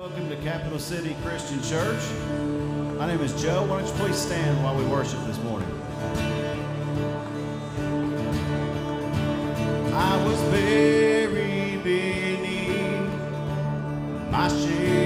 Welcome to Capital City Christian Church. My name is Joe. Why don't you please stand while we worship this morning? I was buried beneath my shade.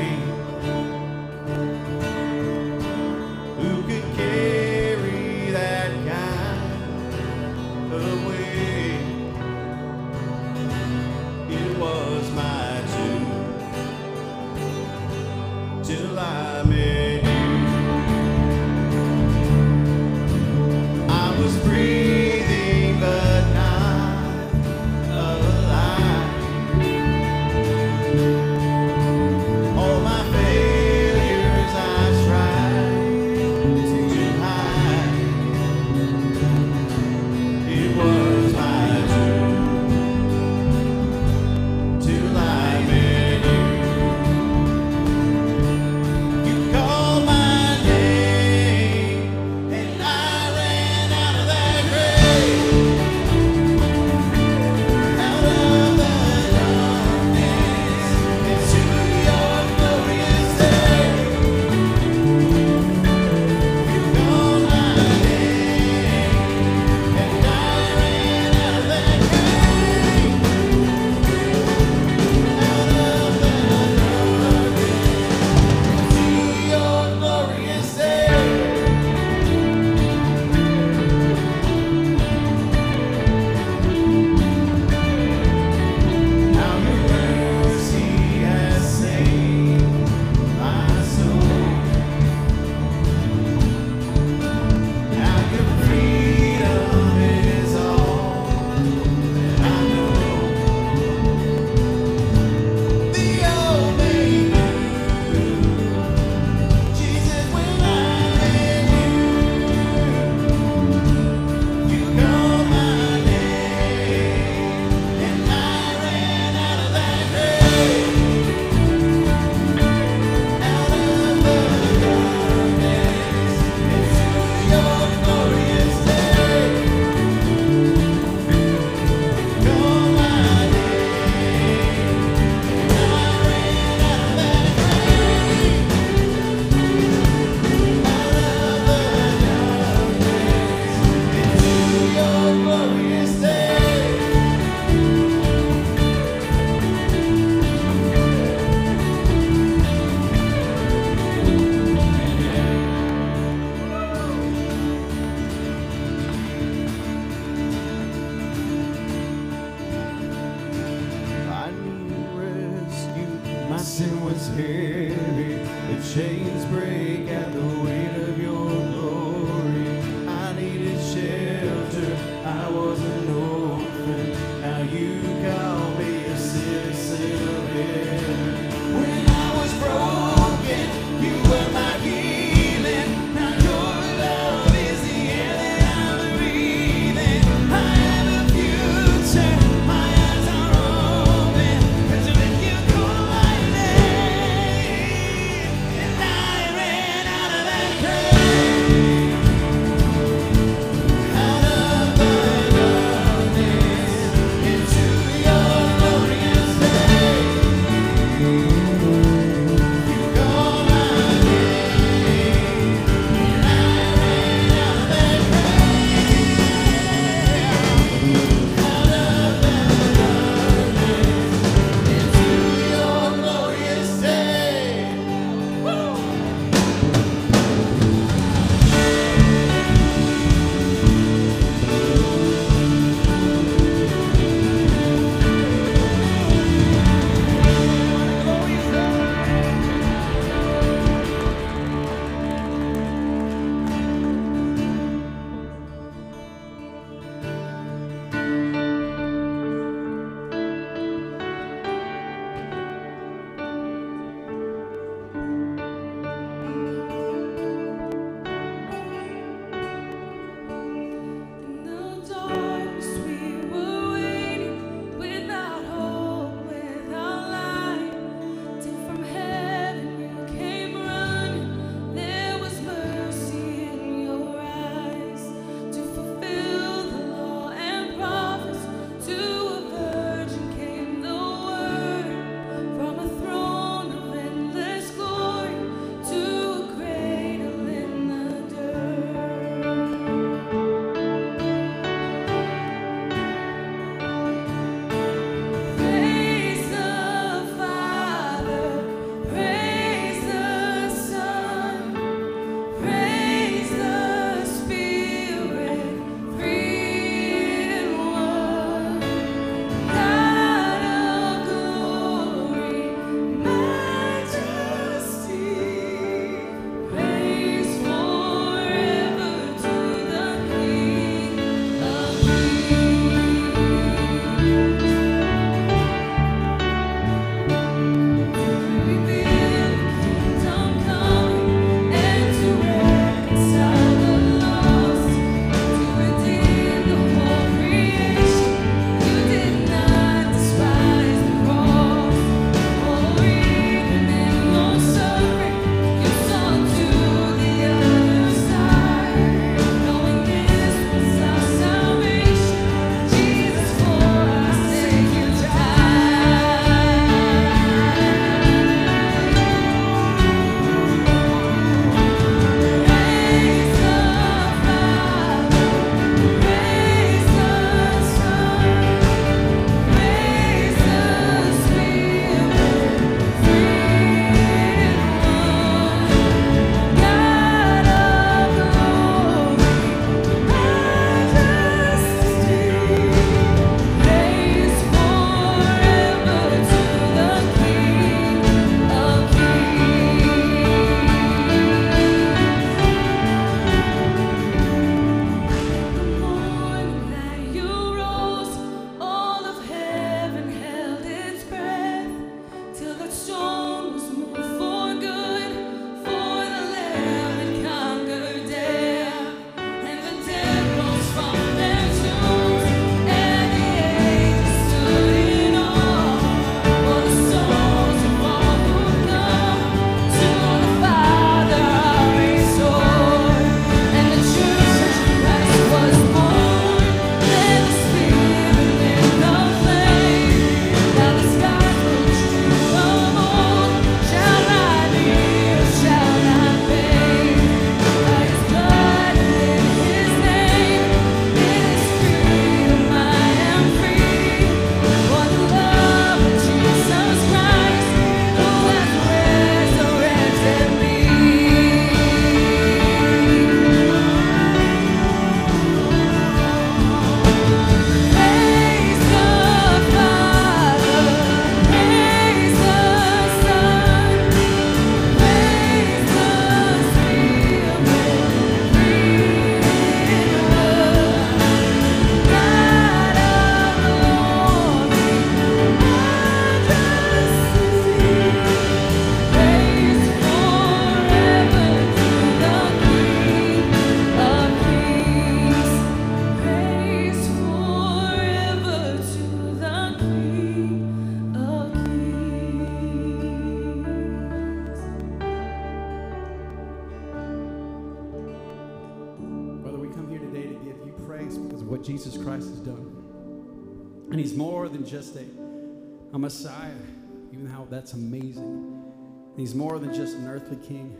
More than just an earthly king.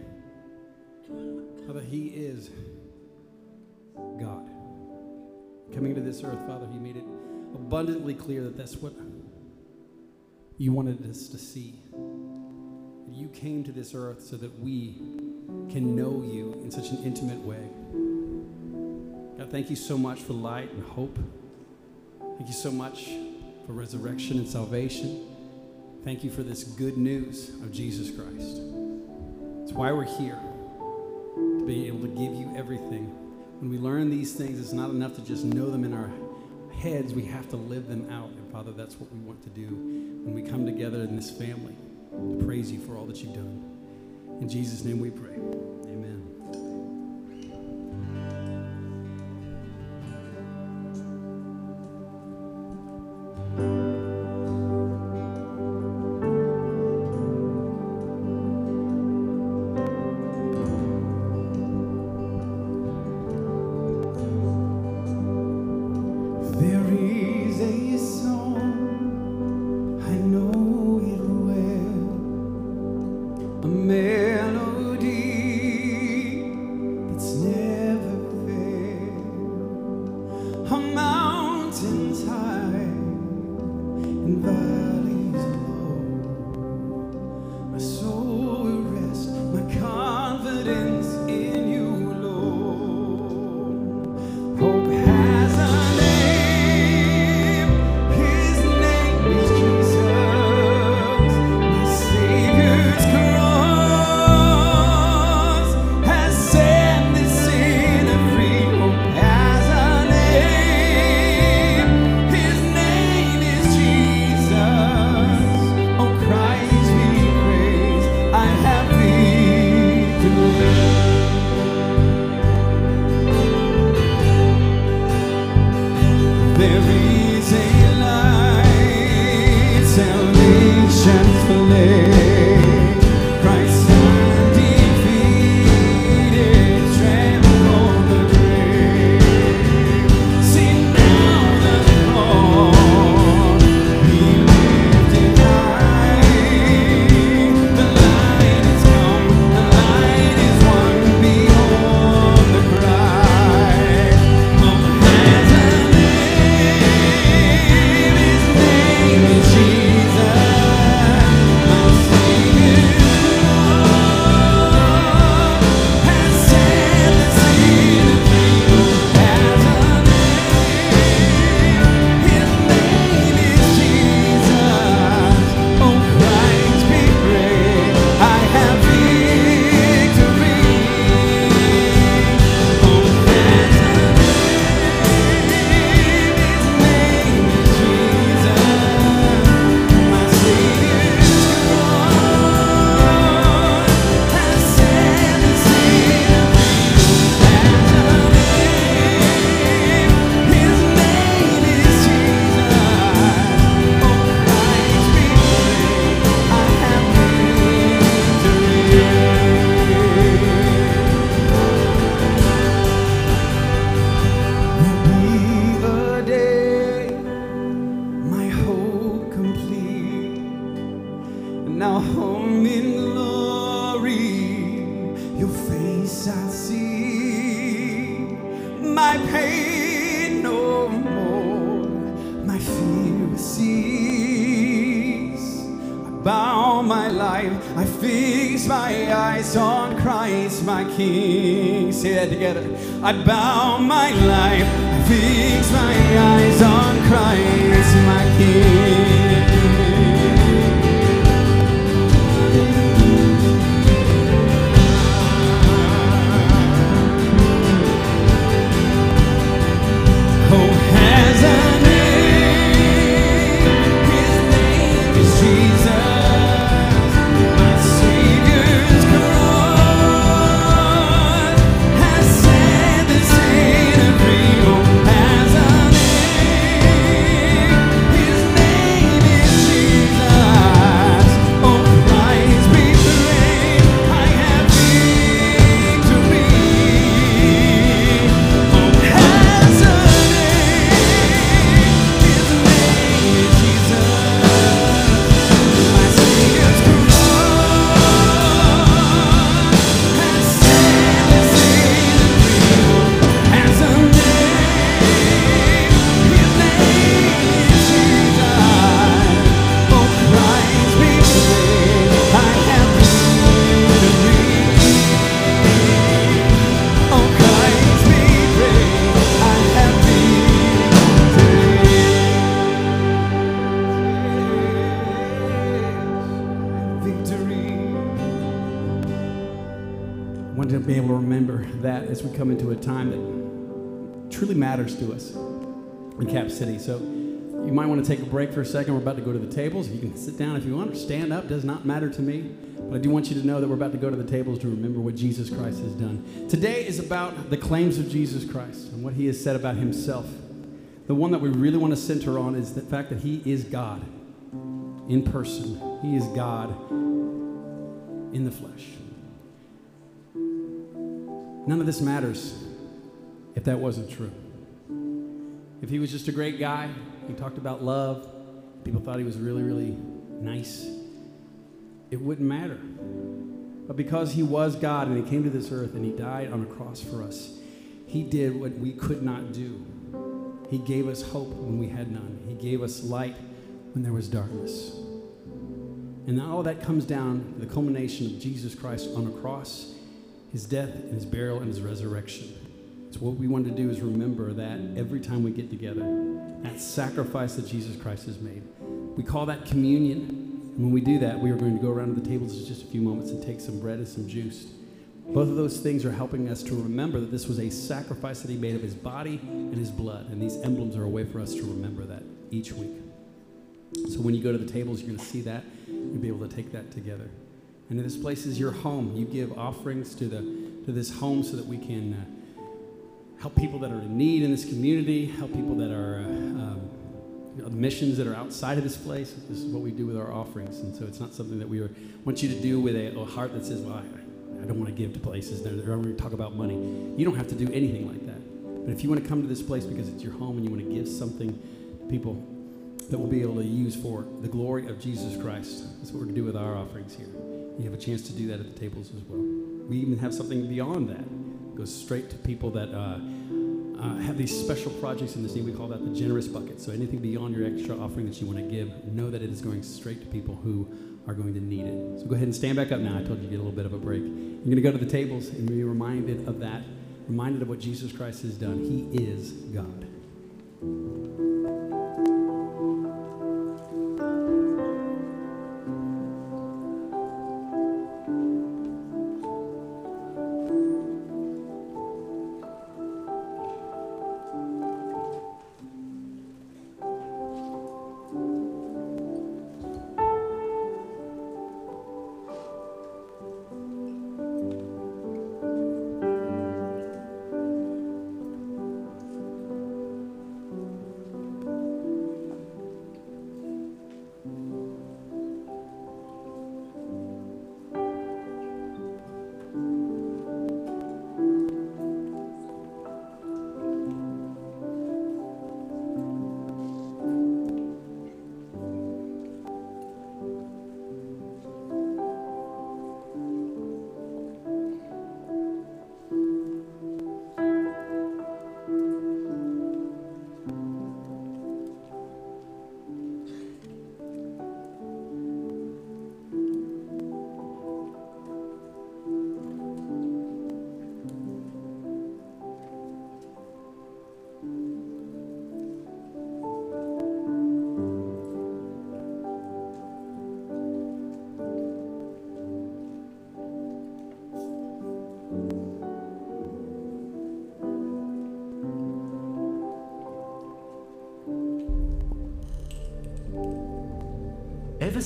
Father, he is God. Coming to this earth, Father, he made it abundantly clear that that's what you wanted us to see. You came to this earth so that we can know you in such an intimate way. God, thank you so much for light and hope. Thank you so much for resurrection and salvation. Thank you for this good news of Jesus Christ. It's why we're here, to be able to give you everything. When we learn these things, it's not enough to just know them in our heads, we have to live them out. And Father, that's what we want to do when we come together in this family to praise you for all that you've done. In Jesus' name we pray. Together. victory. I want to be able to remember that as we come into a time that truly matters to us in Cap City. So you might want to take a break for a second. We're about to go to the tables. You can sit down if you want or stand up. Does not matter to me. But I do want you to know that we're about to go to the tables to remember what Jesus Christ has done. Today is about the claims of Jesus Christ and what he has said about himself. The one that we really want to center on is the fact that he is God in person. He is God in the flesh. None of this matters if that wasn't true. If he was just a great guy, he talked about love, people thought he was really, really nice, it wouldn't matter. But because he was God and he came to this earth and he died on a cross for us, he did what we could not do. He gave us hope when we had none, he gave us light when there was darkness. And all that comes down to the culmination of Jesus Christ on a cross, his death and his burial and his resurrection. So what we want to do is remember that every time we get together, that sacrifice that Jesus Christ has made. We call that communion. And when we do that, we are going to go around to the tables in just a few moments and take some bread and some juice. Both of those things are helping us to remember that this was a sacrifice that he made of his body and his blood. And these emblems are a way for us to remember that each week. So when you go to the tables, you're going to see that. You'll be able to take that together. And this place is your home. You give offerings to, the, to this home so that we can uh, help people that are in need in this community, help people that are uh, um, you know, missions that are outside of this place. This is what we do with our offerings. And so it's not something that we are, want you to do with a, a heart that says, well, I, I don't want to give to places. They're, they're only talk about money. You don't have to do anything like that. But if you want to come to this place because it's your home and you want to give something to people that we'll be able to use for the glory of Jesus Christ, that's what we're going to do with our offerings here. You have a chance to do that at the tables as well. We even have something beyond that. It goes straight to people that uh, uh, have these special projects in this need. We call that the generous bucket. So anything beyond your extra offering that you want to give, know that it is going straight to people who are going to need it. So go ahead and stand back up now. I told you to get a little bit of a break. You're going to go to the tables and be reminded of that, reminded of what Jesus Christ has done. He is God.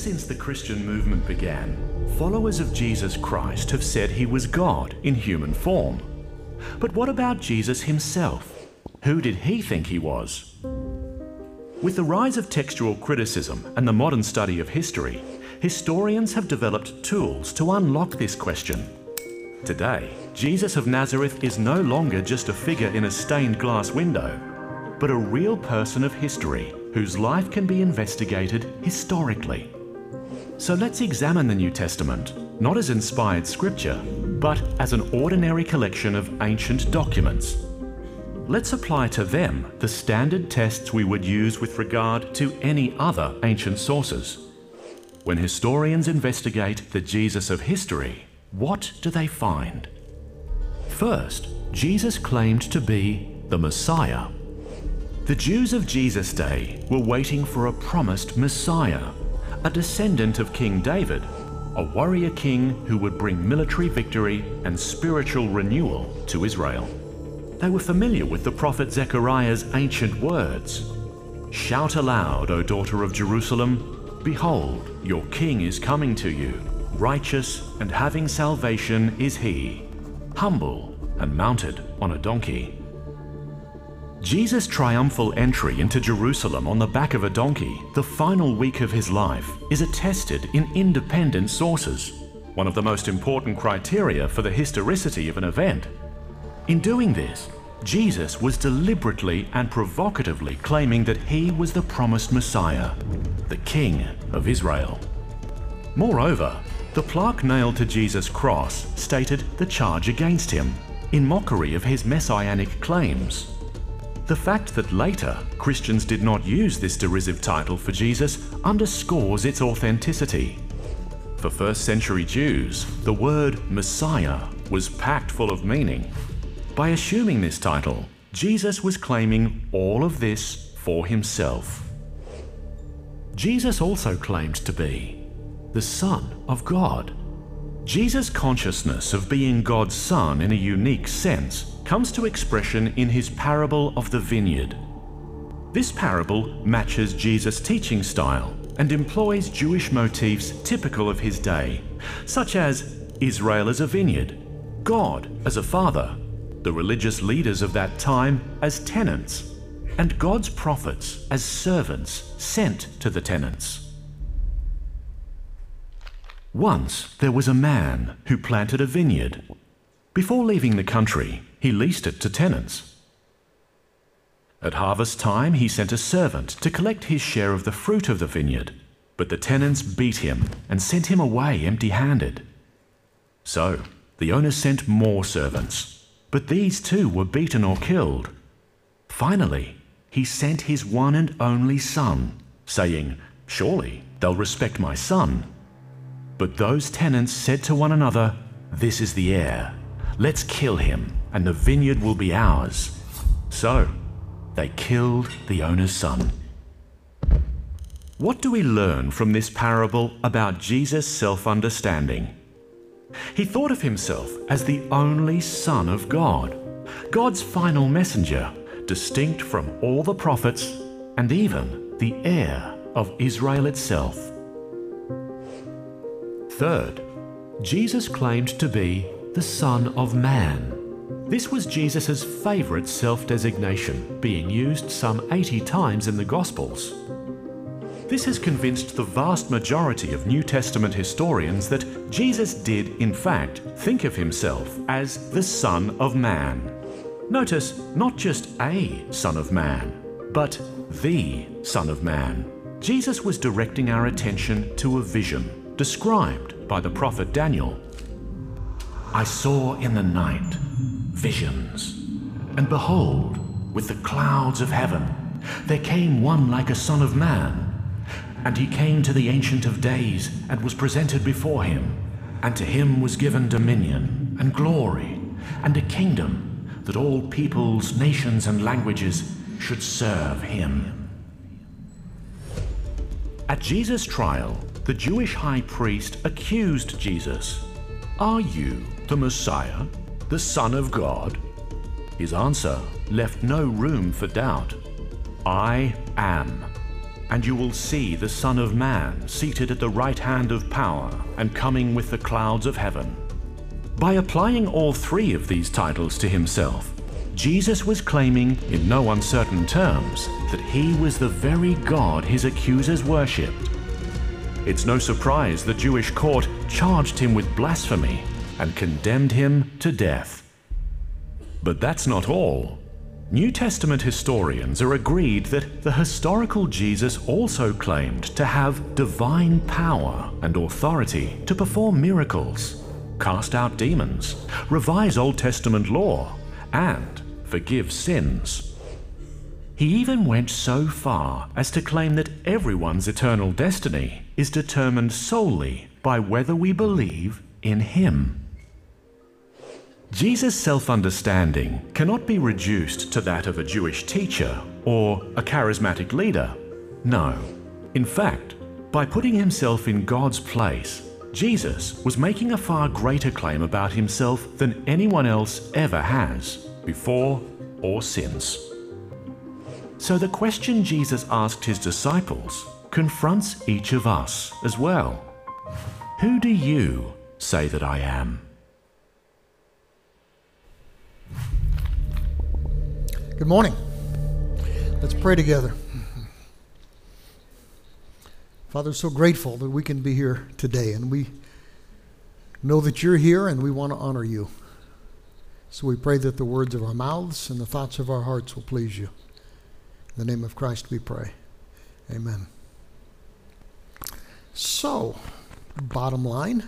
Since the Christian movement began, followers of Jesus Christ have said he was God in human form. But what about Jesus himself? Who did he think he was? With the rise of textual criticism and the modern study of history, historians have developed tools to unlock this question. Today, Jesus of Nazareth is no longer just a figure in a stained glass window, but a real person of history whose life can be investigated historically. So let's examine the New Testament, not as inspired scripture, but as an ordinary collection of ancient documents. Let's apply to them the standard tests we would use with regard to any other ancient sources. When historians investigate the Jesus of history, what do they find? First, Jesus claimed to be the Messiah. The Jews of Jesus' day were waiting for a promised Messiah, a descendant of King David, a warrior king who would bring military victory and spiritual renewal to Israel. They were familiar with the prophet Zechariah's ancient words Shout aloud, O daughter of Jerusalem, behold, your king is coming to you. Righteous and having salvation is he, humble and mounted on a donkey. Jesus' triumphal entry into Jerusalem on the back of a donkey, the final week of his life, is attested in independent sources, one of the most important criteria for the historicity of an event. In doing this, Jesus was deliberately and provocatively claiming that he was the promised Messiah, the King of Israel. Moreover, the plaque nailed to Jesus' cross stated the charge against him, in mockery of his messianic claims. The fact that later Christians did not use this derisive title for Jesus underscores its authenticity. For first century Jews, the word Messiah was packed full of meaning. By assuming this title, Jesus was claiming all of this for himself. Jesus also claimed to be the Son of God. Jesus' consciousness of being God's Son in a unique sense comes to expression in his parable of the vineyard. This parable matches Jesus' teaching style and employs Jewish motifs typical of his day, such as Israel as a vineyard, God as a father, the religious leaders of that time as tenants, and God's prophets as servants sent to the tenants. Once there was a man who planted a vineyard. Before leaving the country, he leased it to tenants. At harvest time, he sent a servant to collect his share of the fruit of the vineyard, but the tenants beat him and sent him away empty handed. So the owner sent more servants, but these too were beaten or killed. Finally, he sent his one and only son, saying, Surely they'll respect my son. But those tenants said to one another, This is the heir. Let's kill him, and the vineyard will be ours. So they killed the owner's son. What do we learn from this parable about Jesus' self understanding? He thought of himself as the only Son of God, God's final messenger, distinct from all the prophets and even the heir of Israel itself. Third, Jesus claimed to be the Son of Man. This was Jesus' favourite self designation, being used some 80 times in the Gospels. This has convinced the vast majority of New Testament historians that Jesus did, in fact, think of himself as the Son of Man. Notice, not just a Son of Man, but the Son of Man. Jesus was directing our attention to a vision described by the prophet Daniel. I saw in the night visions, and behold, with the clouds of heaven, there came one like a Son of Man. And he came to the Ancient of Days and was presented before him. And to him was given dominion and glory and a kingdom that all peoples, nations, and languages should serve him. At Jesus' trial, the Jewish high priest accused Jesus Are you the Messiah, the Son of God? His answer left no room for doubt. I am. And you will see the Son of Man seated at the right hand of power and coming with the clouds of heaven. By applying all three of these titles to himself, Jesus was claiming, in no uncertain terms, that he was the very God his accusers worshipped. It's no surprise the Jewish court charged him with blasphemy and condemned him to death. But that's not all. New Testament historians are agreed that the historical Jesus also claimed to have divine power and authority to perform miracles, cast out demons, revise Old Testament law, and forgive sins. He even went so far as to claim that everyone's eternal destiny is determined solely by whether we believe in Him. Jesus' self understanding cannot be reduced to that of a Jewish teacher or a charismatic leader. No. In fact, by putting himself in God's place, Jesus was making a far greater claim about himself than anyone else ever has, before or since. So the question Jesus asked his disciples confronts each of us as well. Who do you say that I am? Good morning. Let's pray together. Father, so grateful that we can be here today, and we know that you're here, and we want to honor you. So we pray that the words of our mouths and the thoughts of our hearts will please you. In the name of Christ we pray. Amen. So, bottom line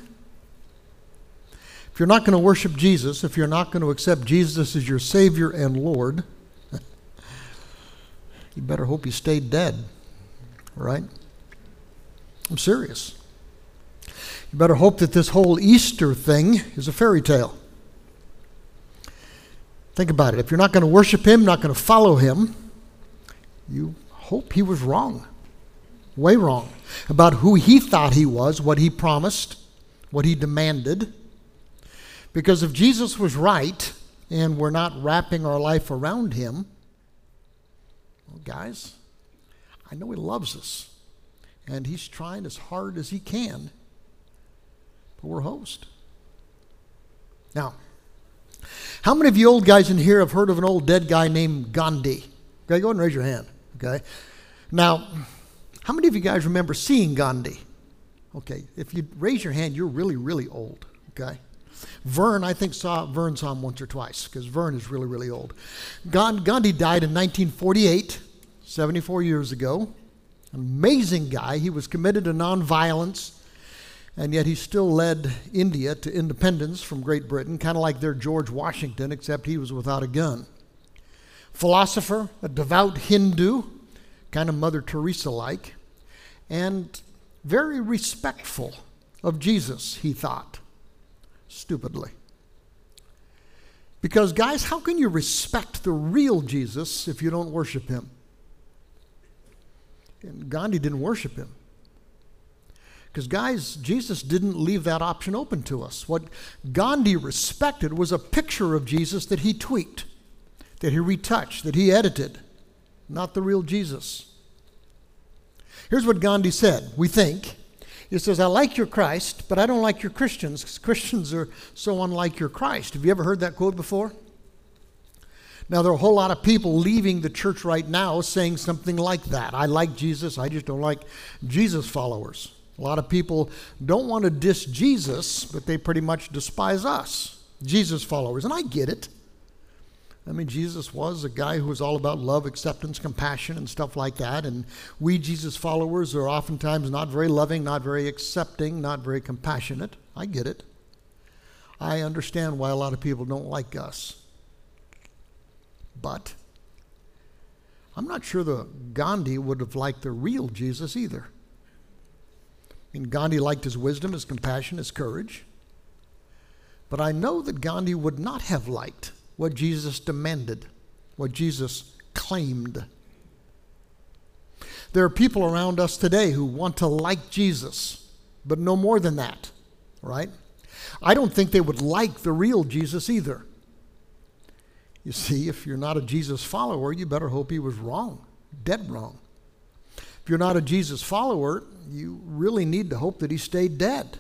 if you're not going to worship Jesus, if you're not going to accept Jesus as your Savior and Lord, you better hope you stayed dead, right? I'm serious. You better hope that this whole Easter thing is a fairy tale. Think about it. If you're not going to worship Him, not going to follow Him, you hope He was wrong, way wrong, about who He thought He was, what He promised, what He demanded. Because if Jesus was right and we're not wrapping our life around Him, well, guys, I know He loves us, and He's trying as hard as He can, but we're host. Now, how many of you old guys in here have heard of an old dead guy named Gandhi? Okay, go ahead and raise your hand. Okay. Now, how many of you guys remember seeing Gandhi? Okay, if you raise your hand, you're really, really old. Okay. Vern, I think saw Vern saw him once or twice because Vern is really, really old. Gandhi died in 1948, 74 years ago. Amazing guy. He was committed to nonviolence, and yet he still led India to independence from Great Britain, kind of like their George Washington, except he was without a gun. Philosopher, a devout Hindu, kind of Mother Teresa like, and very respectful of Jesus, he thought stupidly. Because, guys, how can you respect the real Jesus if you don't worship him? And Gandhi didn't worship him. Because, guys, Jesus didn't leave that option open to us. What Gandhi respected was a picture of Jesus that he tweaked, that he retouched, that he edited, not the real Jesus. Here's what Gandhi said We think he says, I like your Christ, but I don't like your Christians because Christians are so unlike your Christ. Have you ever heard that quote before? Now, there are a whole lot of people leaving the church right now saying something like that. I like Jesus, I just don't like Jesus followers. A lot of people don't want to diss Jesus, but they pretty much despise us, Jesus followers. And I get it. I mean, Jesus was a guy who was all about love, acceptance, compassion, and stuff like that. And we, Jesus followers, are oftentimes not very loving, not very accepting, not very compassionate. I get it. I understand why a lot of people don't like us. But I'm not sure the Gandhi would have liked the real Jesus either. I mean, Gandhi liked his wisdom, his compassion, his courage. But I know that Gandhi would not have liked what Jesus demanded, what Jesus claimed. There are people around us today who want to like Jesus, but no more than that, right? I don't think they would like the real Jesus either. You see, if you're not a Jesus follower, you better hope he was wrong, dead wrong. If you're not a Jesus follower, you really need to hope that he stayed dead.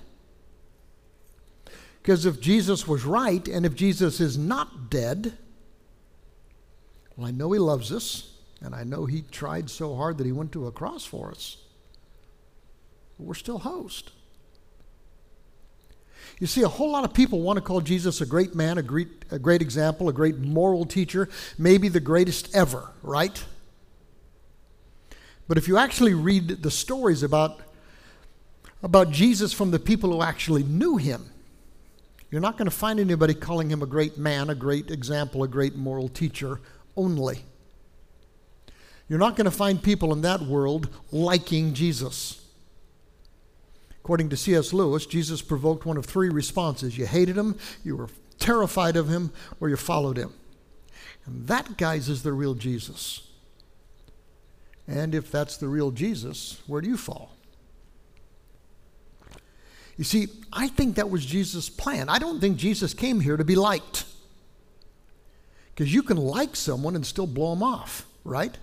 Because if Jesus was right and if Jesus is not dead, well, I know he loves us, and I know he tried so hard that he went to a cross for us. But we're still host. You see, a whole lot of people want to call Jesus a great man, a great, a great example, a great moral teacher, maybe the greatest ever, right? But if you actually read the stories about, about Jesus from the people who actually knew him, you're not going to find anybody calling him a great man, a great example, a great moral teacher only. You're not going to find people in that world liking Jesus. According to C.S. Lewis, Jesus provoked one of three responses you hated him, you were terrified of him, or you followed him. And that, guys, is the real Jesus. And if that's the real Jesus, where do you fall? You see, I think that was Jesus' plan. I don't think Jesus came here to be liked. Because you can like someone and still blow them off, right?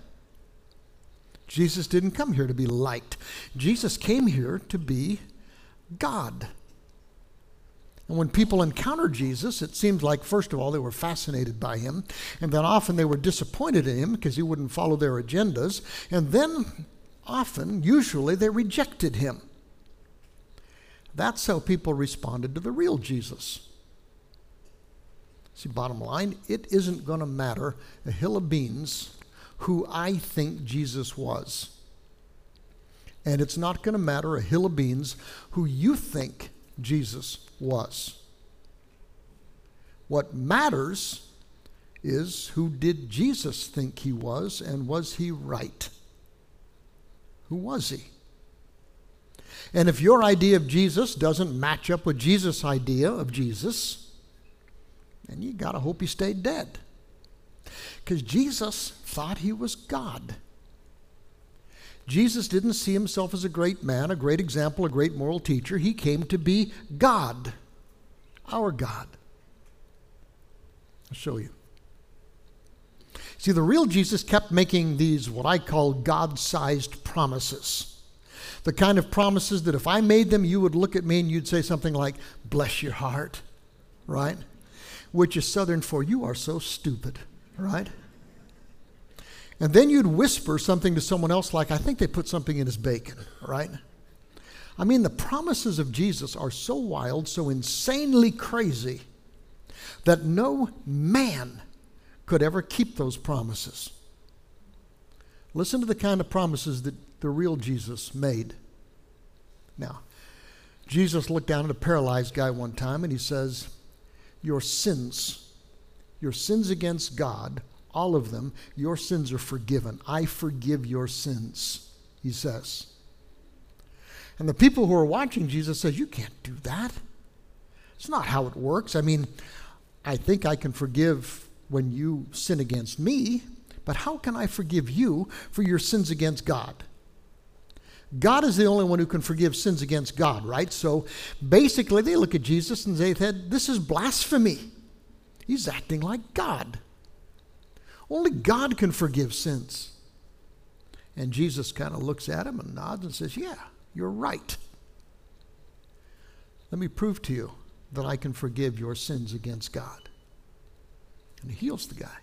Jesus didn't come here to be liked. Jesus came here to be God. And when people encountered Jesus, it seemed like, first of all, they were fascinated by him, and then often they were disappointed in him because he wouldn't follow their agendas, and then often, usually, they rejected him. That's how people responded to the real Jesus. See, bottom line, it isn't going to matter a hill of beans who I think Jesus was. And it's not going to matter a hill of beans who you think Jesus was. What matters is who did Jesus think he was and was he right? Who was he? And if your idea of Jesus doesn't match up with Jesus' idea of Jesus, then you got to hope he stayed dead. Because Jesus thought he was God. Jesus didn't see himself as a great man, a great example, a great moral teacher. He came to be God, our God. I'll show you. See, the real Jesus kept making these, what I call God sized promises. The kind of promises that if I made them, you would look at me and you'd say something like, Bless your heart, right? Which is Southern for, You are so stupid, right? And then you'd whisper something to someone else like, I think they put something in his bacon, right? I mean, the promises of Jesus are so wild, so insanely crazy, that no man could ever keep those promises. Listen to the kind of promises that the real Jesus made. Now, Jesus looked down at a paralyzed guy one time and he says, Your sins, your sins against God all of them, your sins are forgiven. I forgive your sins, he says. And the people who are watching Jesus says, You can't do that. It's not how it works. I mean, I think I can forgive when you sin against me, but how can I forgive you for your sins against God? God is the only one who can forgive sins against God, right? So basically, they look at Jesus and they said, This is blasphemy. He's acting like God. Only God can forgive sins. And Jesus kind of looks at him and nods and says, Yeah, you're right. Let me prove to you that I can forgive your sins against God. And he heals the guy.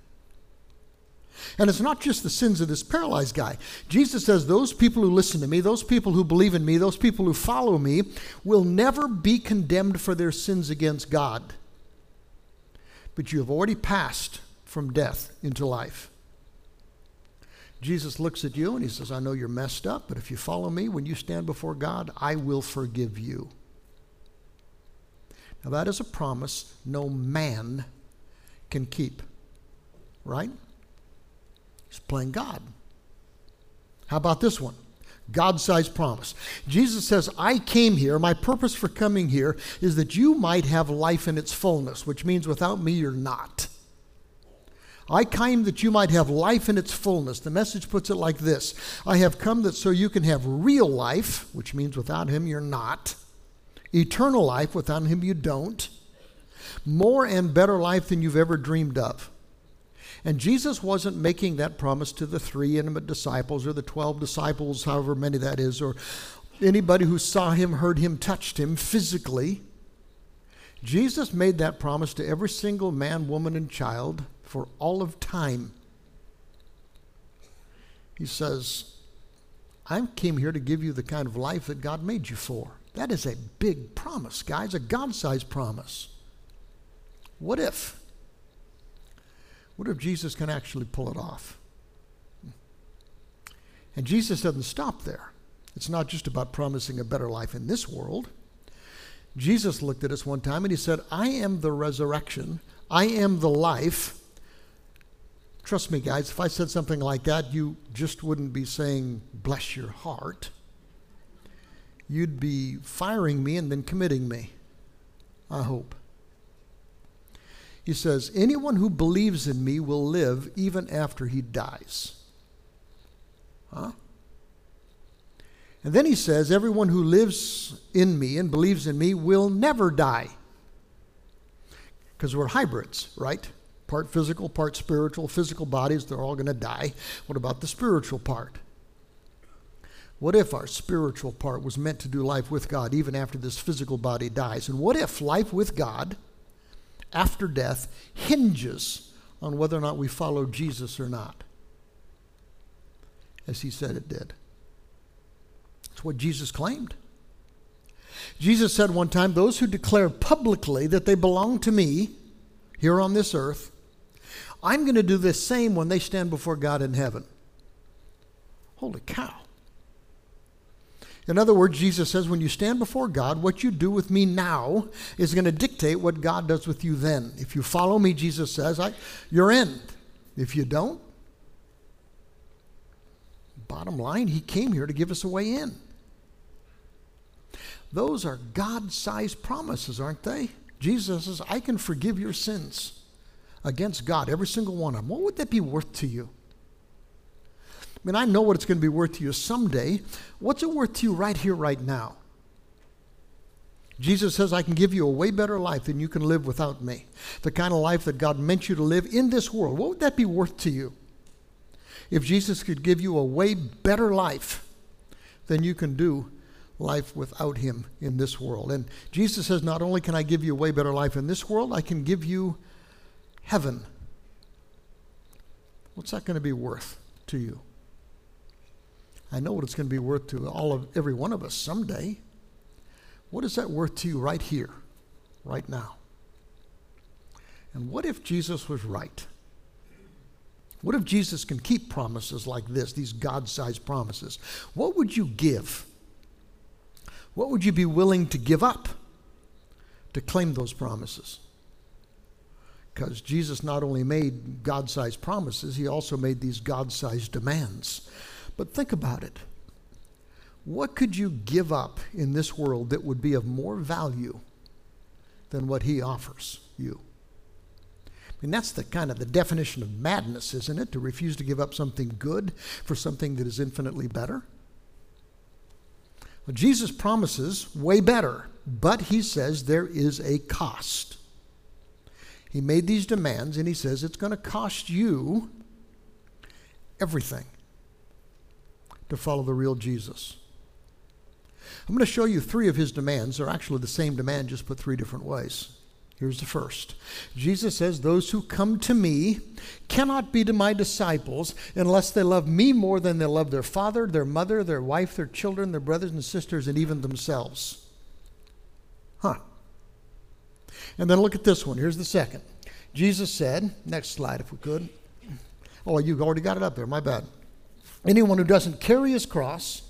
And it's not just the sins of this paralyzed guy. Jesus says, Those people who listen to me, those people who believe in me, those people who follow me, will never be condemned for their sins against God. But you have already passed from death into life. Jesus looks at you and he says, I know you're messed up, but if you follow me, when you stand before God, I will forgive you. Now, that is a promise no man can keep, right? Playing God. How about this one? God sized promise. Jesus says, I came here, my purpose for coming here is that you might have life in its fullness, which means without me, you're not. I came that you might have life in its fullness. The message puts it like this I have come that so you can have real life, which means without him you're not, eternal life, without him you don't, more and better life than you've ever dreamed of. And Jesus wasn't making that promise to the three intimate disciples or the 12 disciples, however many that is, or anybody who saw him, heard him, touched him physically. Jesus made that promise to every single man, woman, and child for all of time. He says, I came here to give you the kind of life that God made you for. That is a big promise, guys, a God sized promise. What if? What if Jesus can actually pull it off? And Jesus doesn't stop there. It's not just about promising a better life in this world. Jesus looked at us one time and he said, I am the resurrection, I am the life. Trust me, guys, if I said something like that, you just wouldn't be saying, bless your heart. You'd be firing me and then committing me. I hope. He says, Anyone who believes in me will live even after he dies. Huh? And then he says, Everyone who lives in me and believes in me will never die. Because we're hybrids, right? Part physical, part spiritual. Physical bodies, they're all going to die. What about the spiritual part? What if our spiritual part was meant to do life with God even after this physical body dies? And what if life with God after death hinges on whether or not we follow Jesus or not? As he said it did. It's what Jesus claimed. Jesus said one time, Those who declare publicly that they belong to me here on this earth, I'm going to do the same when they stand before God in heaven. Holy cow. In other words, Jesus says, when you stand before God, what you do with me now is going to dictate what God does with you then. If you follow me, Jesus says, I, you're in. If you don't, bottom line, He came here to give us a way in. Those are God sized promises, aren't they? Jesus says, I can forgive your sins against God, every single one of them. What would that be worth to you? I mean, I know what it's going to be worth to you someday. What's it worth to you right here, right now? Jesus says, I can give you a way better life than you can live without me. The kind of life that God meant you to live in this world. What would that be worth to you? If Jesus could give you a way better life than you can do life without Him in this world. And Jesus says, Not only can I give you a way better life in this world, I can give you heaven. What's that going to be worth to you? I know what it's going to be worth to all of every one of us someday. What is that worth to you right here, right now? And what if Jesus was right? What if Jesus can keep promises like this, these God sized promises? What would you give? What would you be willing to give up to claim those promises? Because Jesus not only made God sized promises, he also made these God sized demands. But think about it. What could you give up in this world that would be of more value than what he offers you? I mean, that's the kind of the definition of madness, isn't it? To refuse to give up something good for something that is infinitely better. Well, Jesus promises way better, but he says there is a cost. He made these demands, and he says it's going to cost you everything to follow the real Jesus. I'm going to show you three of his demands. They're actually the same demand, just put three different ways. Here's the first Jesus says, Those who come to me cannot be to my disciples unless they love me more than they love their father, their mother, their wife, their children, their brothers and sisters, and even themselves. Huh. And then look at this one. Here's the second. Jesus said, next slide if we could. Oh, you already got it up there. My bad. Anyone who doesn't carry his cross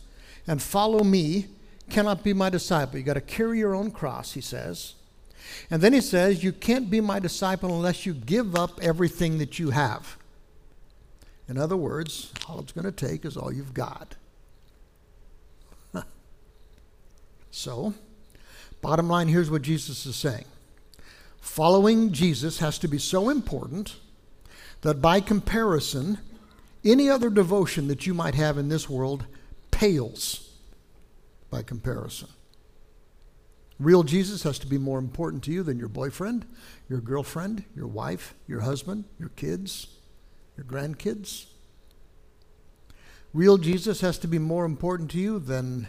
and follow me cannot be my disciple. You got to carry your own cross, he says. And then he says, You can't be my disciple unless you give up everything that you have. In other words, all it's going to take is all you've got. so, bottom line here's what Jesus is saying Following Jesus has to be so important that by comparison, any other devotion that you might have in this world pales by comparison. Real Jesus has to be more important to you than your boyfriend, your girlfriend, your wife, your husband, your kids, your grandkids. Real Jesus has to be more important to you than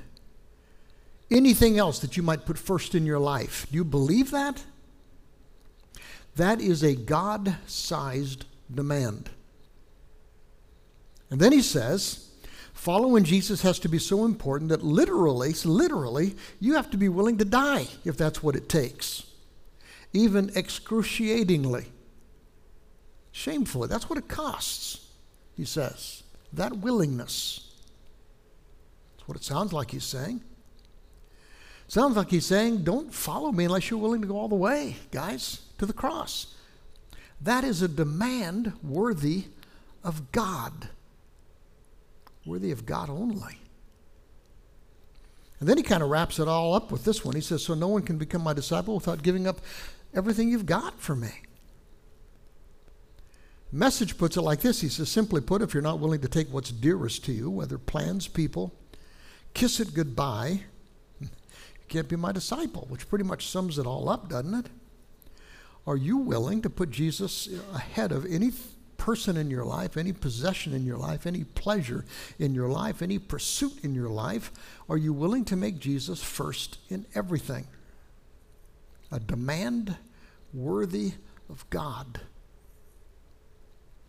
anything else that you might put first in your life. Do you believe that? That is a God sized demand. And then he says, following Jesus has to be so important that literally, literally, you have to be willing to die if that's what it takes, even excruciatingly. Shamefully. That's what it costs, he says. That willingness. That's what it sounds like he's saying. Sounds like he's saying, don't follow me unless you're willing to go all the way, guys, to the cross. That is a demand worthy of God worthy of God only. And then he kind of wraps it all up with this one. He says, So no one can become my disciple without giving up everything you've got for me. Message puts it like this He says, Simply put, if you're not willing to take what's dearest to you, whether plans, people, kiss it goodbye, you can't be my disciple, which pretty much sums it all up, doesn't it? Are you willing to put Jesus ahead of any person in your life, any possession in your life, any pleasure in your life, any pursuit in your life? Are you willing to make Jesus first in everything? A demand worthy of God.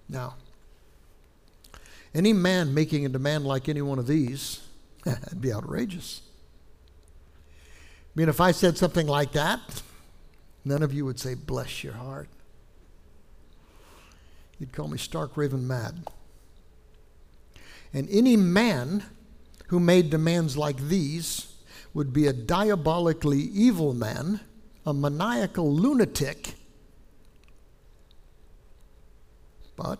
Now, any man making a demand like any one of these, that'd be outrageous. I mean, if I said something like that, none of you would say, Bless your heart. You'd call me stark raven mad. And any man who made demands like these would be a diabolically evil man, a maniacal lunatic. But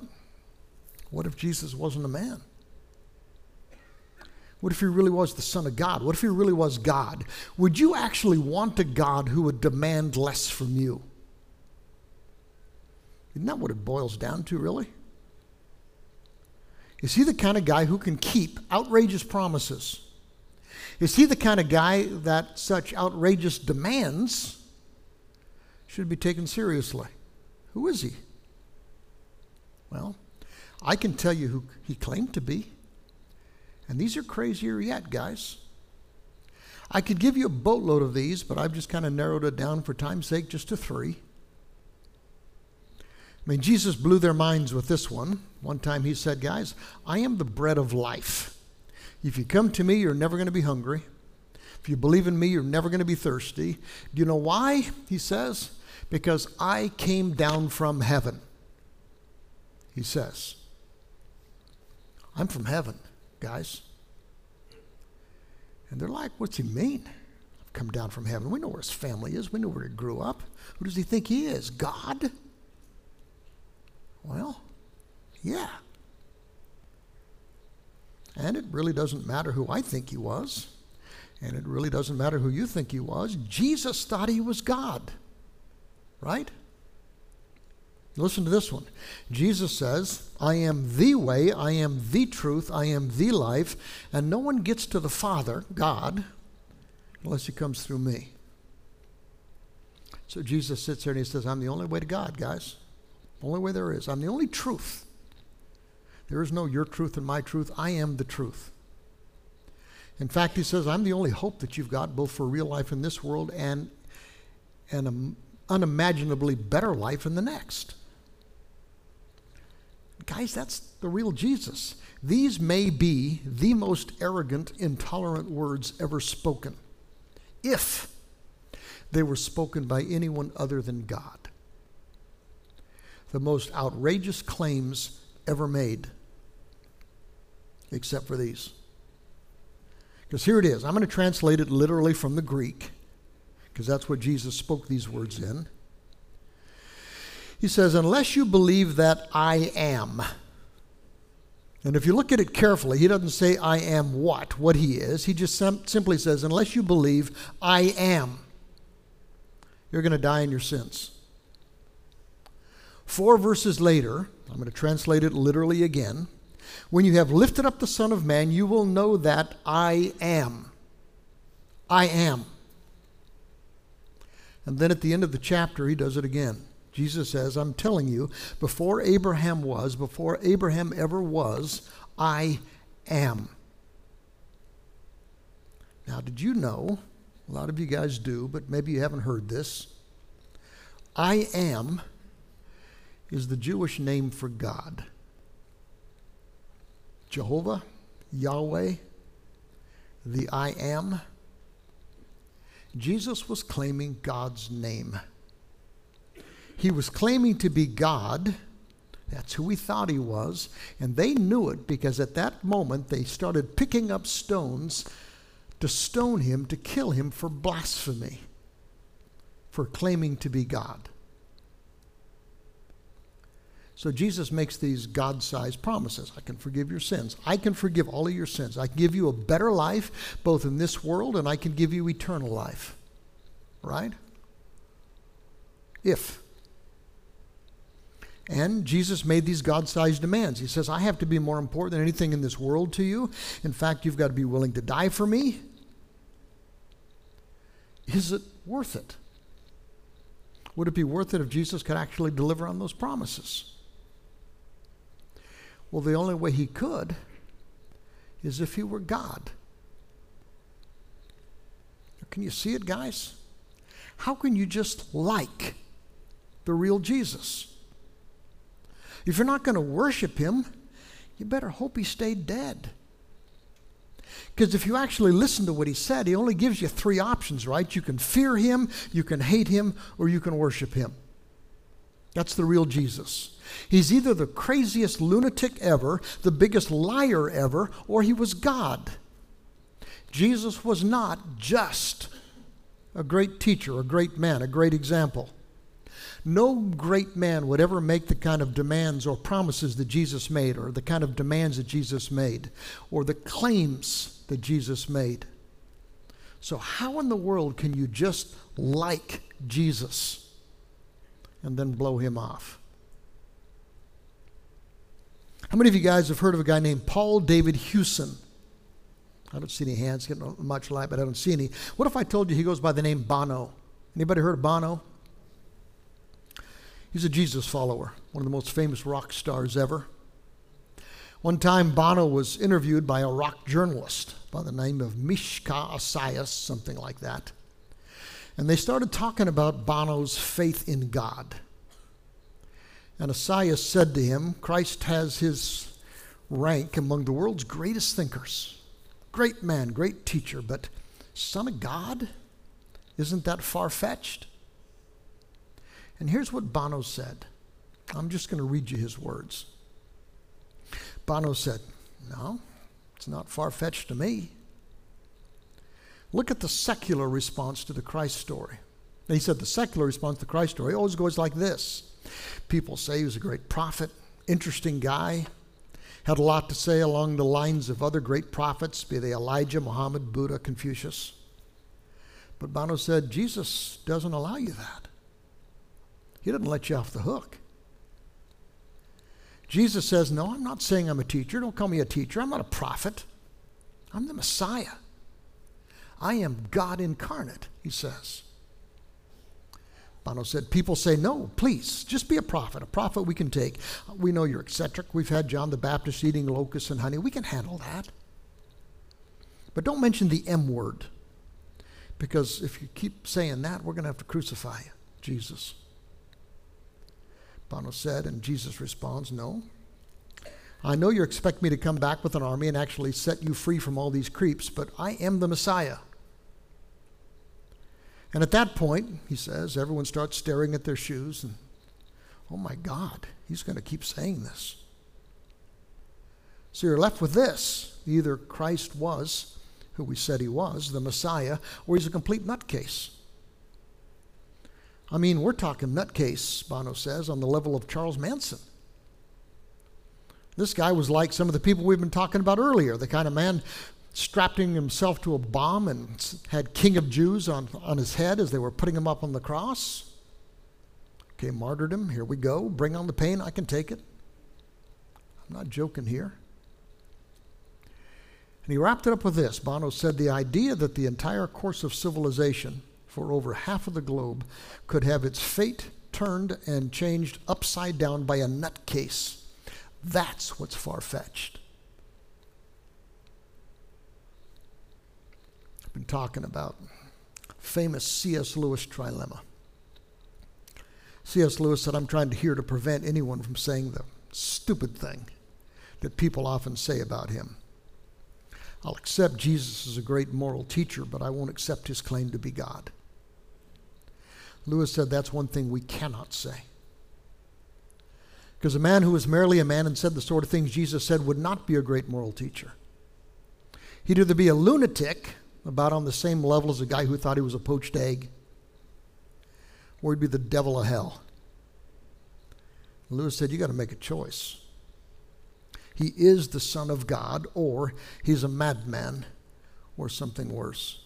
what if Jesus wasn't a man? What if he really was the Son of God? What if he really was God? Would you actually want a God who would demand less from you? Isn't that what it boils down to, really? Is he the kind of guy who can keep outrageous promises? Is he the kind of guy that such outrageous demands should be taken seriously? Who is he? Well, I can tell you who he claimed to be. And these are crazier yet, guys. I could give you a boatload of these, but I've just kind of narrowed it down for time's sake just to three. I mean, Jesus blew their minds with this one. One time he said, Guys, I am the bread of life. If you come to me, you're never going to be hungry. If you believe in me, you're never going to be thirsty. Do you know why? He says, Because I came down from heaven. He says, I'm from heaven, guys. And they're like, What's he mean? I've come down from heaven. We know where his family is, we know where he grew up. Who does he think he is? God? Well, yeah. And it really doesn't matter who I think he was. And it really doesn't matter who you think he was. Jesus thought he was God. Right? Listen to this one. Jesus says, I am the way, I am the truth, I am the life, and no one gets to the Father, God, unless he comes through me. So Jesus sits there and he says, I'm the only way to God, guys. Only way there is. I'm the only truth. There is no your truth and my truth. I am the truth. In fact, he says, I'm the only hope that you've got, both for real life in this world and an unimaginably better life in the next. Guys, that's the real Jesus. These may be the most arrogant, intolerant words ever spoken, if they were spoken by anyone other than God the most outrageous claims ever made, except for these. Because here it is. I'm going to translate it literally from the Greek, because that's what Jesus spoke these words in. He says, Unless you believe that I am, and if you look at it carefully, he doesn't say, I am what, what he is. He just sim- simply says, Unless you believe I am, you're going to die in your sins. Four verses later, I'm going to translate it literally again. When you have lifted up the Son of Man, you will know that I am. I am. And then at the end of the chapter, he does it again. Jesus says, I'm telling you, before Abraham was, before Abraham ever was, I am. Now, did you know? A lot of you guys do, but maybe you haven't heard this. I am is the Jewish name for God. Jehovah, Yahweh, the I am. Jesus was claiming God's name. He was claiming to be God. That's who he thought he was. And they knew it because at that moment they started picking up stones to stone him, to kill him for blasphemy, for claiming to be God. So Jesus makes these God sized promises. I can forgive your sins. I can forgive all of your sins. I can give you a better life, both in this world, and I can give you eternal life. Right? If. And Jesus made these God sized demands. He says, I have to be more important than anything in this world to you. In fact, you've got to be willing to die for me. Is it worth it? Would it be worth it if Jesus could actually deliver on those promises? Well, the only way he could is if he were God. Can you see it, guys? How can you just like the real Jesus? If you're not going to worship him, you better hope he stayed dead. Because if you actually listen to what he said, he only gives you three options, right? You can fear him, you can hate him, or you can worship him. That's the real Jesus. He's either the craziest lunatic ever, the biggest liar ever, or he was God. Jesus was not just a great teacher, a great man, a great example. No great man would ever make the kind of demands or promises that Jesus made, or the kind of demands that Jesus made, or the claims that Jesus made. So, how in the world can you just like Jesus and then blow him off? How many of you guys have heard of a guy named Paul David Hewson? I don't see any hands getting much light, but I don't see any. What if I told you he goes by the name Bono? Anybody heard of Bono? He's a Jesus follower, one of the most famous rock stars ever. One time, Bono was interviewed by a rock journalist by the name of Michka Assayas, something like that. And they started talking about Bono's faith in God. And Assayas said to him, Christ has his rank among the world's greatest thinkers. Great man, great teacher, but Son of God? Isn't that far fetched? And here's what Bono said. I'm just going to read you his words. Bono said, No, it's not far fetched to me. Look at the secular response to the Christ story. He said the secular response to the Christ story always goes like this People say he was a great prophet, interesting guy, had a lot to say along the lines of other great prophets, be they Elijah, Muhammad, Buddha, Confucius. But Bono said, Jesus doesn't allow you that. He doesn't let you off the hook. Jesus says, No, I'm not saying I'm a teacher. Don't call me a teacher. I'm not a prophet. I'm the Messiah. I am God incarnate, he says. Bono said, People say, no, please, just be a prophet. A prophet we can take. We know you're eccentric. We've had John the Baptist eating locusts and honey. We can handle that. But don't mention the M word, because if you keep saying that, we're going to have to crucify you, Jesus. Bono said, and Jesus responds, No. I know you expect me to come back with an army and actually set you free from all these creeps, but I am the Messiah. And at that point, he says, everyone starts staring at their shoes and, oh my God, he's going to keep saying this. So you're left with this. Either Christ was, who we said he was, the Messiah, or he's a complete nutcase. I mean, we're talking nutcase, Bono says, on the level of Charles Manson. This guy was like some of the people we've been talking about earlier, the kind of man strapping himself to a bomb and had King of Jews on, on his head as they were putting him up on the cross. Okay, martyrdom, here we go. Bring on the pain, I can take it. I'm not joking here. And he wrapped it up with this. Bono said the idea that the entire course of civilization for over half of the globe could have its fate turned and changed upside down by a nutcase. That's what's far fetched. I've been talking about famous C.S. Lewis trilemma. C.S. Lewis said, I'm trying to here to prevent anyone from saying the stupid thing that people often say about him. I'll accept Jesus as a great moral teacher, but I won't accept his claim to be God. Lewis said that's one thing we cannot say. Because a man who was merely a man and said the sort of things Jesus said would not be a great moral teacher. He'd either be a lunatic about on the same level as a guy who thought he was a poached egg, or he'd be the devil of hell. Lewis said, You got to make a choice. He is the Son of God, or he's a madman, or something worse.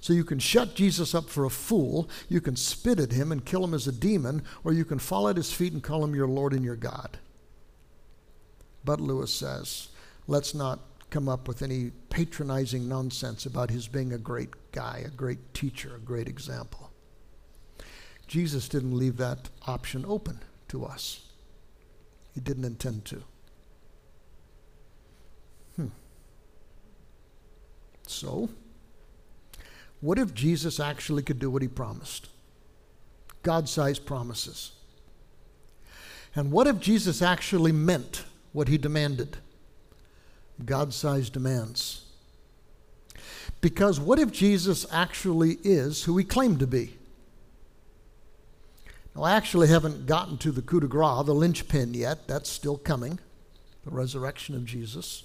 So you can shut Jesus up for a fool, you can spit at him and kill him as a demon, or you can fall at his feet and call him your Lord and your God. But Lewis says, let's not come up with any patronizing nonsense about his being a great guy, a great teacher, a great example. Jesus didn't leave that option open to us. He didn't intend to. Hmm. So, what if Jesus actually could do what he promised? God sized promises. And what if Jesus actually meant what he demanded? God sized demands. Because what if Jesus actually is who he claimed to be? Now, I actually haven't gotten to the coup de grace, the linchpin yet. That's still coming, the resurrection of Jesus.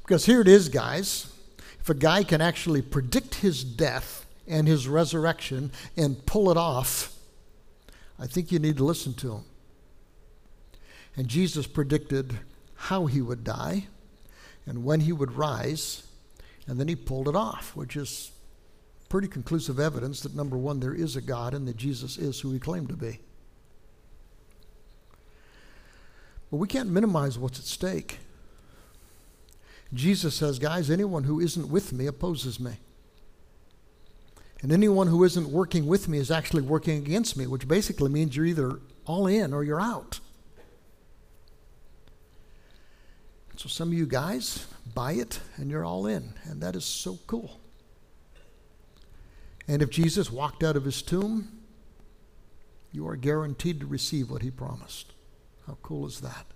Because here it is, guys. If a guy can actually predict his death and his resurrection and pull it off, I think you need to listen to him. And Jesus predicted how he would die and when he would rise, and then he pulled it off, which is pretty conclusive evidence that number one, there is a God and that Jesus is who he claimed to be. But we can't minimize what's at stake. Jesus says, guys, anyone who isn't with me opposes me. And anyone who isn't working with me is actually working against me, which basically means you're either all in or you're out. So some of you guys buy it and you're all in, and that is so cool. And if Jesus walked out of his tomb, you are guaranteed to receive what he promised. How cool is that?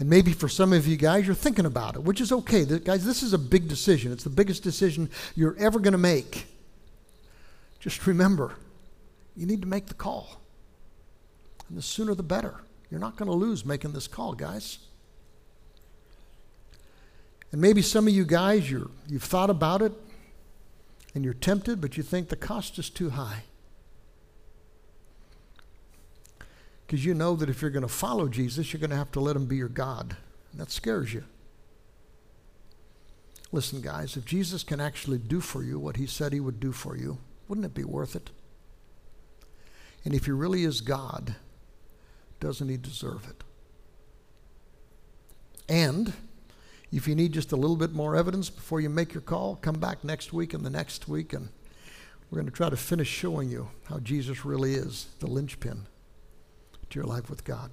And maybe for some of you guys, you're thinking about it, which is okay. Guys, this is a big decision. It's the biggest decision you're ever going to make. Just remember, you need to make the call. And the sooner the better. You're not going to lose making this call, guys. And maybe some of you guys, you're, you've thought about it and you're tempted, but you think the cost is too high. Because you know that if you're going to follow Jesus, you're going to have to let him be your God. And that scares you. Listen, guys, if Jesus can actually do for you what he said he would do for you, wouldn't it be worth it? And if he really is God, doesn't he deserve it? And if you need just a little bit more evidence before you make your call, come back next week and the next week, and we're going to try to finish showing you how Jesus really is the linchpin to your life with God.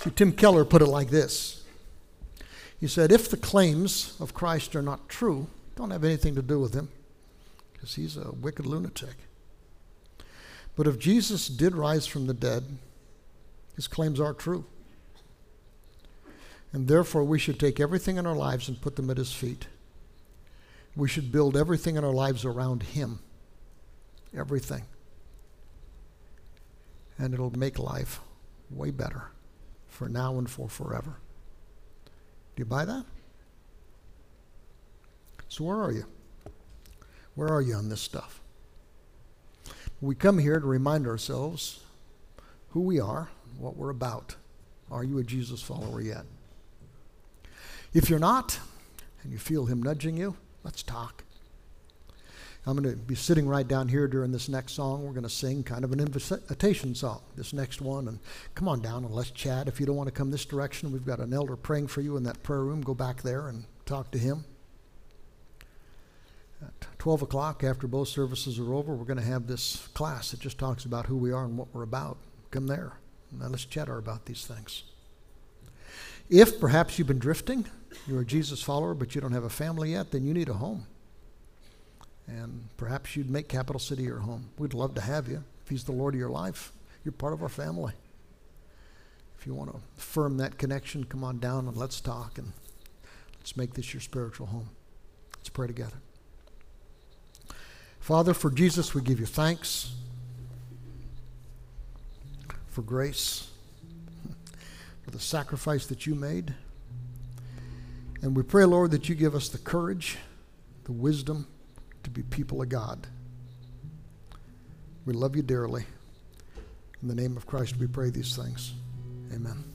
See, Tim Keller put it like this He said, If the claims of Christ are not true, don't have anything to do with him, because he's a wicked lunatic. But if Jesus did rise from the dead, his claims are true. And therefore, we should take everything in our lives and put them at his feet. We should build everything in our lives around him. Everything. And it'll make life way better for now and for forever. Do you buy that? So, where are you? Where are you on this stuff? We come here to remind ourselves who we are, what we're about. Are you a Jesus follower yet? If you're not, and you feel Him nudging you, let's talk. I'm going to be sitting right down here during this next song. We're going to sing kind of an invitation song, this next one. And come on down and let's chat. If you don't want to come this direction, we've got an elder praying for you in that prayer room. Go back there and talk to him. At 12 o'clock, after both services are over, we're going to have this class that just talks about who we are and what we're about. Come there. Now let's chat about these things. If perhaps you've been drifting, you're a Jesus follower, but you don't have a family yet, then you need a home. And perhaps you'd make Capital City your home. We'd love to have you. If He's the Lord of your life, you're part of our family. If you want to firm that connection, come on down and let's talk and let's make this your spiritual home. Let's pray together. Father, for Jesus, we give you thanks for grace, for the sacrifice that you made. And we pray, Lord, that you give us the courage, the wisdom to be people of God. We love you dearly. In the name of Christ, we pray these things. Amen.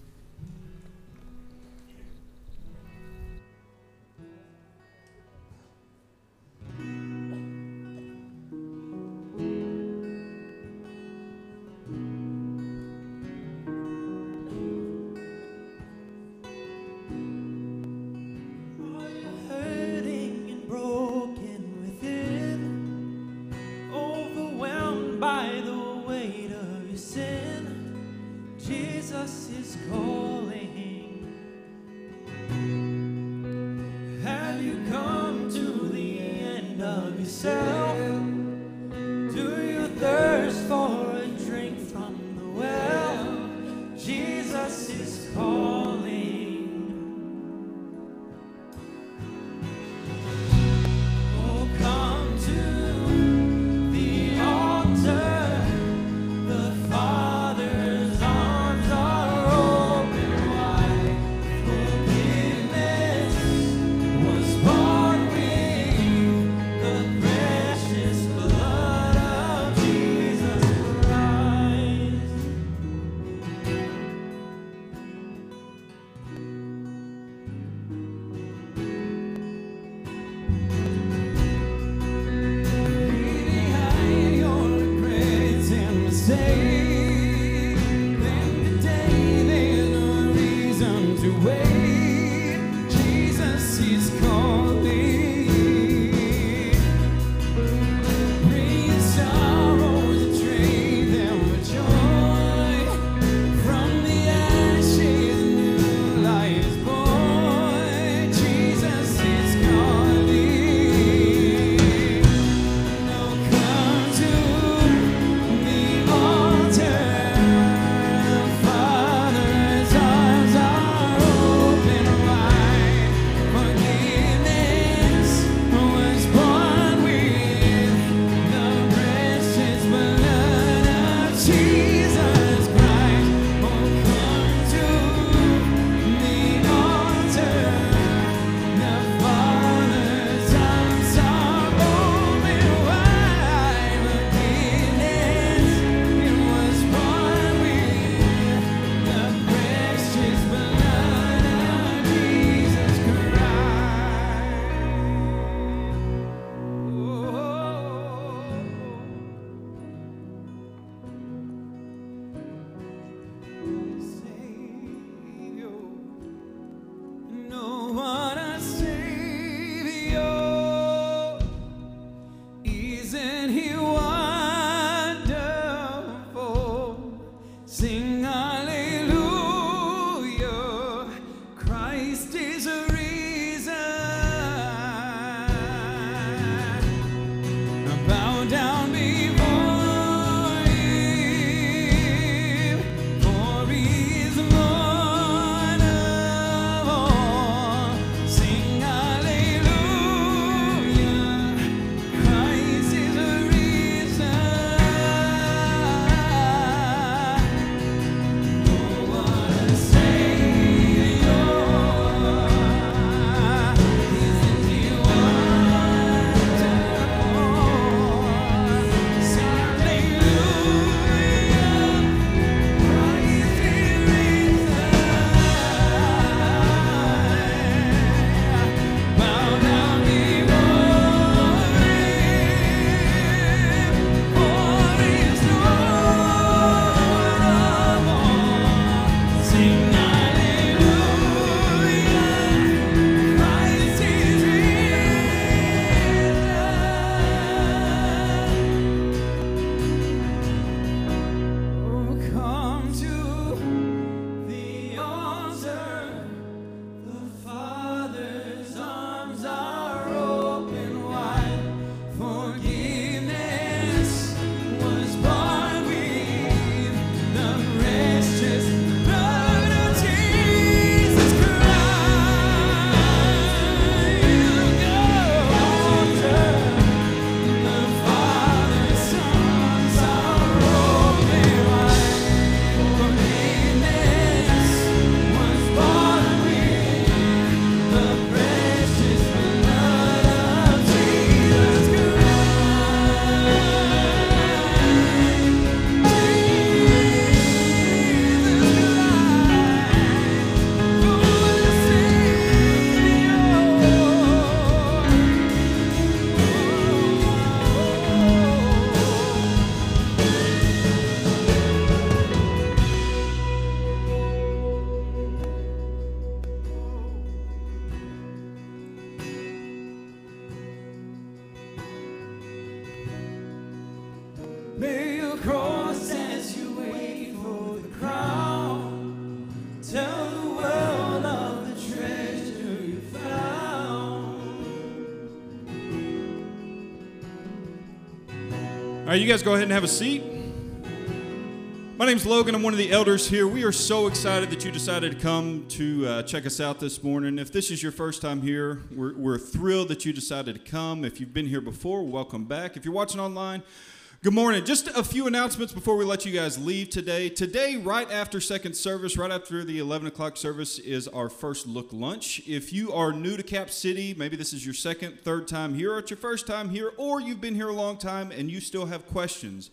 Right, you guys go ahead and have a seat. My name's Logan. I'm one of the elders here. We are so excited that you decided to come to uh, check us out this morning. If this is your first time here, we're, we're thrilled that you decided to come. If you've been here before, welcome back. If you're watching online, Good morning. Just a few announcements before we let you guys leave today. Today, right after second service, right after the 11 o'clock service, is our first look lunch. If you are new to Cap City, maybe this is your second, third time here, or it's your first time here, or you've been here a long time and you still have questions.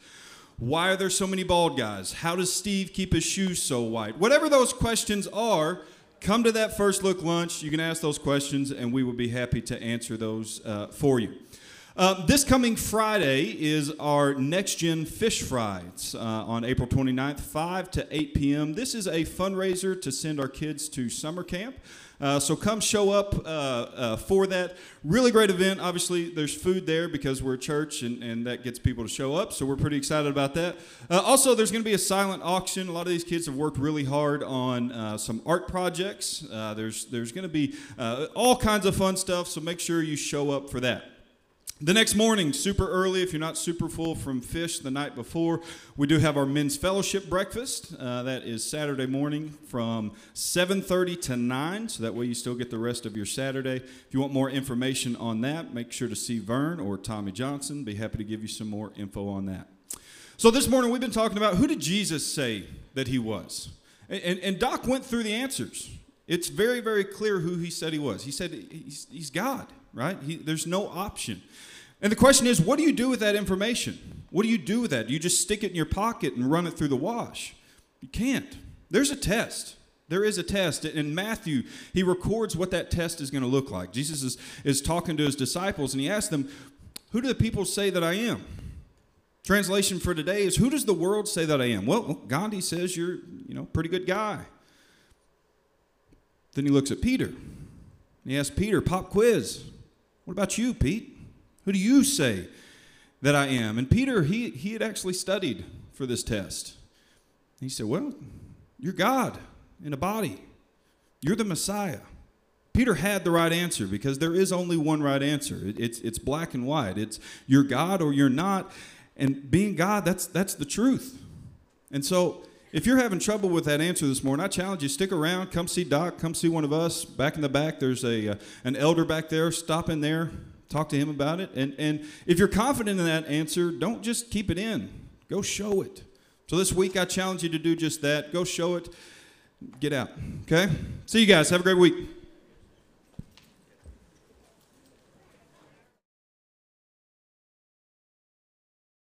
Why are there so many bald guys? How does Steve keep his shoes so white? Whatever those questions are, come to that first look lunch. You can ask those questions, and we will be happy to answer those uh, for you. Uh, this coming Friday is our Next Gen Fish Fries uh, on April 29th, 5 to 8 p.m. This is a fundraiser to send our kids to summer camp. Uh, so come show up uh, uh, for that. Really great event. Obviously, there's food there because we're a church and, and that gets people to show up. So we're pretty excited about that. Uh, also, there's going to be a silent auction. A lot of these kids have worked really hard on some art projects. there's there's going to be all kinds of fun stuff. So make sure you show up for that. The next morning, super early, if you're not super full from fish the night before, we do have our men's fellowship breakfast. Uh, that is Saturday morning from 7:30 to 9, so that way you still get the rest of your Saturday. If you want more information on that, make sure to see Vern or Tommy Johnson. Be happy to give you some more info on that. So this morning we've been talking about who did Jesus say that he was, and, and, and Doc went through the answers. It's very, very clear who he said he was. He said he's, he's God right? He, there's no option. And the question is, what do you do with that information? What do you do with that? Do you just stick it in your pocket and run it through the wash? You can't. There's a test. There is a test. In Matthew, he records what that test is going to look like. Jesus is, is talking to his disciples and he asks them, Who do the people say that I am? Translation for today is Who does the world say that I am? Well, Gandhi says you're, you know, pretty good guy. Then he looks at Peter. He asks Peter, Pop quiz. What about you, Pete? Who do you say that I am? And Peter, he, he had actually studied for this test. He said, Well, you're God in a body, you're the Messiah. Peter had the right answer because there is only one right answer. It, it's, it's black and white. It's you're God or you're not. And being God, that's, that's the truth. And so, if you're having trouble with that answer this morning, I challenge you stick around, come see Doc, come see one of us. Back in the back, there's a uh, an elder back there. Stop in there, talk to him about it. And and if you're confident in that answer, don't just keep it in. Go show it. So this week, I challenge you to do just that. Go show it. Get out. Okay. See you guys. Have a great week.